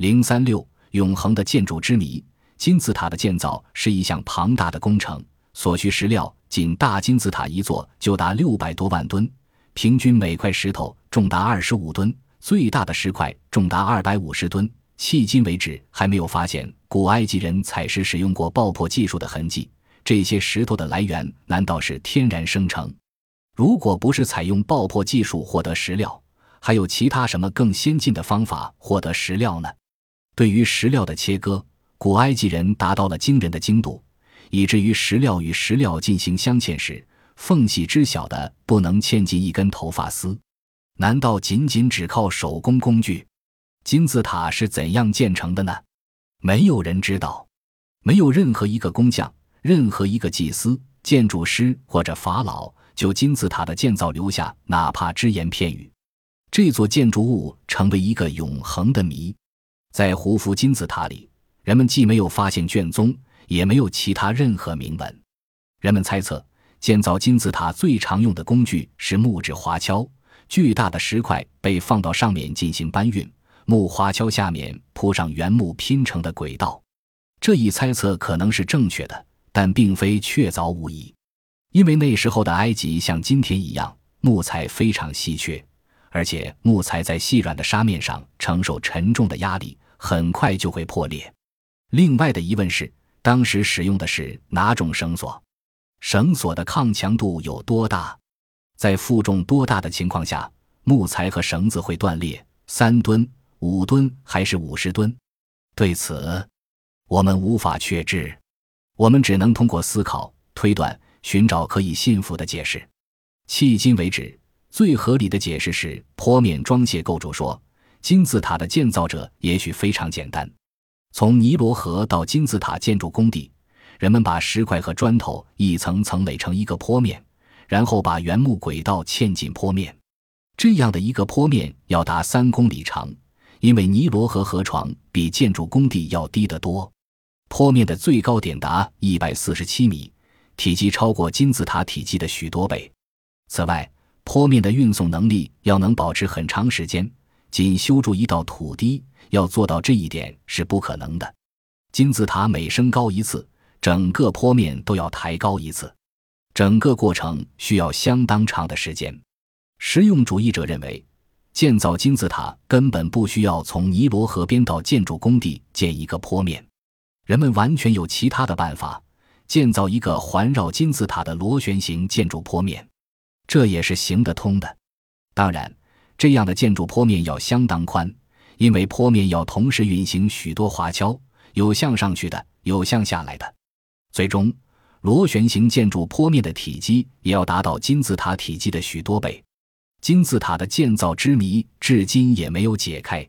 零三六永恒的建筑之谜。金字塔的建造是一项庞大的工程，所需石料仅大金字塔一座就达六百多万吨，平均每块石头重达二十五吨，最大的石块重达二百五十吨。迄今为止，还没有发现古埃及人采石使用过爆破技术的痕迹。这些石头的来源难道是天然生成？如果不是采用爆破技术获得石料，还有其他什么更先进的方法获得石料呢？对于石料的切割，古埃及人达到了惊人的精度，以至于石料与石料进行镶嵌时，缝隙之小的不能嵌进一根头发丝。难道仅仅只靠手工工具？金字塔是怎样建成的呢？没有人知道，没有任何一个工匠、任何一个祭司、建筑师或者法老就金字塔的建造留下哪怕只言片语。这座建筑物成为一个永恒的谜。在胡夫金字塔里，人们既没有发现卷宗，也没有其他任何铭文。人们猜测，建造金字塔最常用的工具是木质滑橇，巨大的石块被放到上面进行搬运。木花橇下面铺上原木拼成的轨道，这一猜测可能是正确的，但并非确凿无疑，因为那时候的埃及像今天一样，木材非常稀缺，而且木材在细软的沙面上承受沉重的压力，很快就会破裂。另外的疑问是，当时使用的是哪种绳索？绳索的抗强度有多大？在负重多大的情况下，木材和绳子会断裂？三吨。五吨还是五十吨？对此，我们无法确知。我们只能通过思考、推断，寻找可以信服的解释。迄今为止，最合理的解释是坡面装卸构筑说，金字塔的建造者也许非常简单。从尼罗河到金字塔建筑工地，人们把石块和砖头一层层垒成一个坡面，然后把原木轨道嵌进坡面。这样的一个坡面要达三公里长。因为尼罗河河床比建筑工地要低得多，坡面的最高点达一百四十七米，体积超过金字塔体积的许多倍。此外，坡面的运送能力要能保持很长时间，仅修筑一道土堤，要做到这一点是不可能的。金字塔每升高一次，整个坡面都要抬高一次，整个过程需要相当长的时间。实用主义者认为。建造金字塔根本不需要从尼罗河边到建筑工地建一个坡面，人们完全有其他的办法建造一个环绕金字塔的螺旋形建筑坡面，这也是行得通的。当然，这样的建筑坡面要相当宽，因为坡面要同时运行许多滑橇，有向上去的，有向下来的。最终，螺旋形建筑坡面的体积也要达到金字塔体积的许多倍。金字塔的建造之谜至今也没有解开。